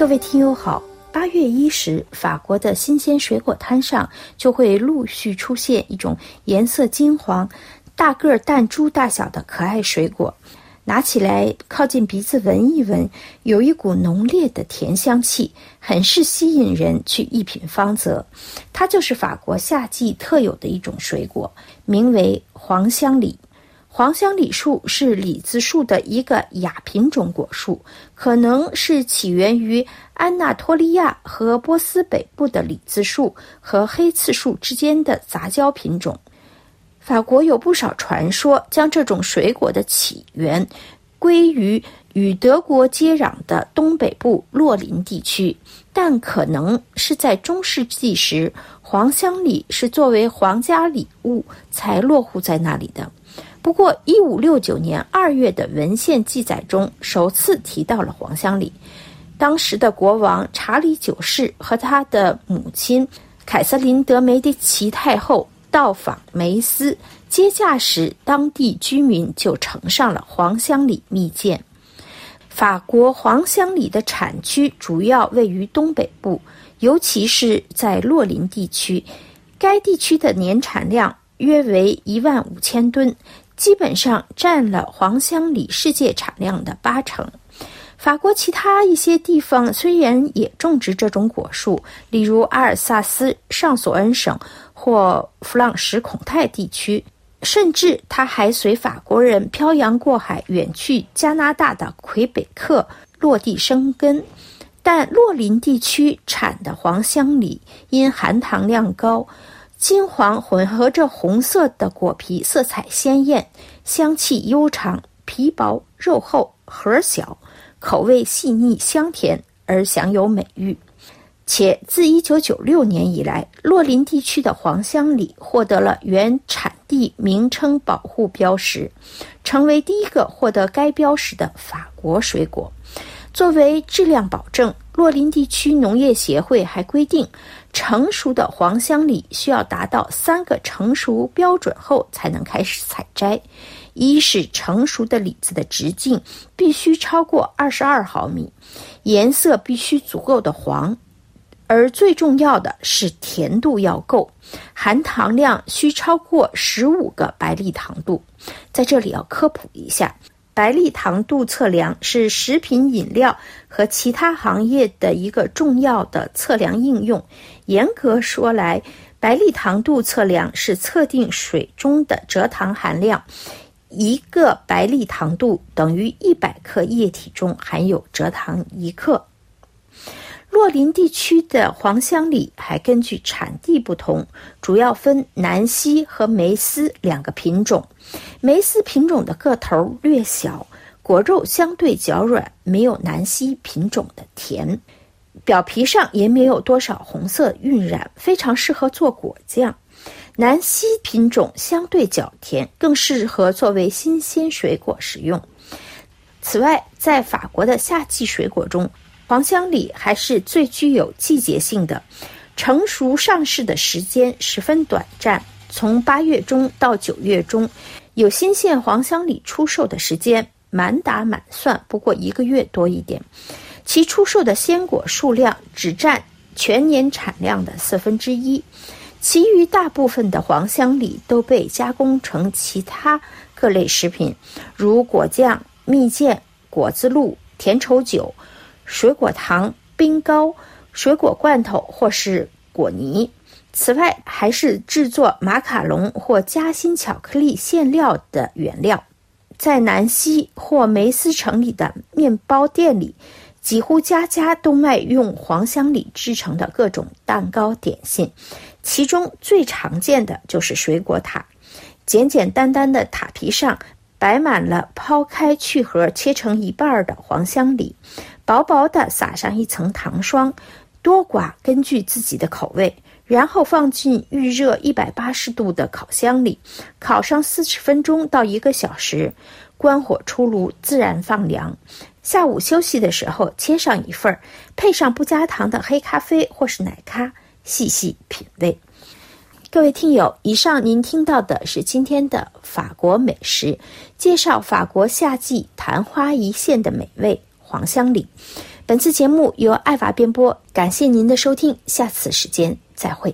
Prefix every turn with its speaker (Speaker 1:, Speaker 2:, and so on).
Speaker 1: 各位听友好，八月一时，法国的新鲜水果摊上就会陆续出现一种颜色金黄、大个儿弹珠大小的可爱水果。拿起来靠近鼻子闻一闻，有一股浓烈的甜香气，很是吸引人去一品芳泽。它就是法国夏季特有的一种水果，名为黄香李。黄香李树是李子树的一个亚品种果树，可能是起源于安纳托利亚和波斯北部的李子树和黑刺树之间的杂交品种。法国有不少传说，将这种水果的起源归于与德国接壤的东北部洛林地区，但可能是在中世纪时，黄香李是作为皇家礼物才落户在那里的。不过，一五六九年二月的文献记载中首次提到了黄香里。当时的国王查理九世和他的母亲凯瑟琳德梅迪奇太后到访梅斯，接驾时当地居民就呈上了黄香里蜜饯。法国黄香里的产区主要位于东北部，尤其是在洛林地区，该地区的年产量约为一万五千吨。基本上占了黄香李世界产量的八成。法国其他一些地方虽然也种植这种果树，例如阿尔萨斯、上索恩省或弗朗什孔泰地区，甚至它还随法国人漂洋过海远去加拿大的魁北克落地生根。但洛林地区产的黄香李因含糖量高。金黄混合着红色的果皮，色彩鲜艳，香气悠长，皮薄肉厚，核小，口味细腻香甜，而享有美誉。且自1996年以来，洛林地区的黄香李获得了原产地名称保护标识，成为第一个获得该标识的法国水果。作为质量保证，洛林地区农业协会还规定。成熟的黄香李需要达到三个成熟标准后才能开始采摘：一是成熟的李子的直径必须超过二十二毫米，颜色必须足够的黄，而最重要的是甜度要够，含糖量需超过十五个白粒糖度。在这里要科普一下。白粒糖度测量是食品饮料和其他行业的一个重要的测量应用。严格说来，白粒糖度测量是测定水中的蔗糖含量。一个白粒糖度等于一百克液体中含有蔗糖一克。洛林地区的黄香李还根据产地不同，主要分南希和梅斯两个品种。梅斯品种的个头略小，果肉相对较软，没有南希品种的甜，表皮上也没有多少红色晕染，非常适合做果酱。南希品种相对较甜，更适合作为新鲜水果食用。此外，在法国的夏季水果中，黄香李还是最具有季节性的，成熟上市的时间十分短暂，从八月中到九月中，有新鲜黄香李出售的时间，满打满算不过一个月多一点。其出售的鲜果数量只占全年产量的四分之一，其余大部分的黄香李都被加工成其他各类食品，如果酱、蜜饯、果子露、甜稠酒。水果糖、冰糕、水果罐头或是果泥。此外，还是制作马卡龙或夹心巧克力馅料的原料。在南希或梅斯城里的面包店里，几乎家家都卖用黄香里制成的各种蛋糕点心，其中最常见的就是水果塔。简简单单的塔皮上摆满了抛开去核切成一半的黄香梨。薄薄的撒上一层糖霜，多寡根据自己的口味，然后放进预热一百八十度的烤箱里，烤上四十分钟到一个小时，关火出炉，自然放凉。下午休息的时候切上一份儿，配上不加糖的黑咖啡或是奶咖，细细品味。各位听友，以上您听到的是今天的法国美食介绍，法国夏季昙花一现的美味。黄香里，本次节目由爱法编播，感谢您的收听，下次时间再会。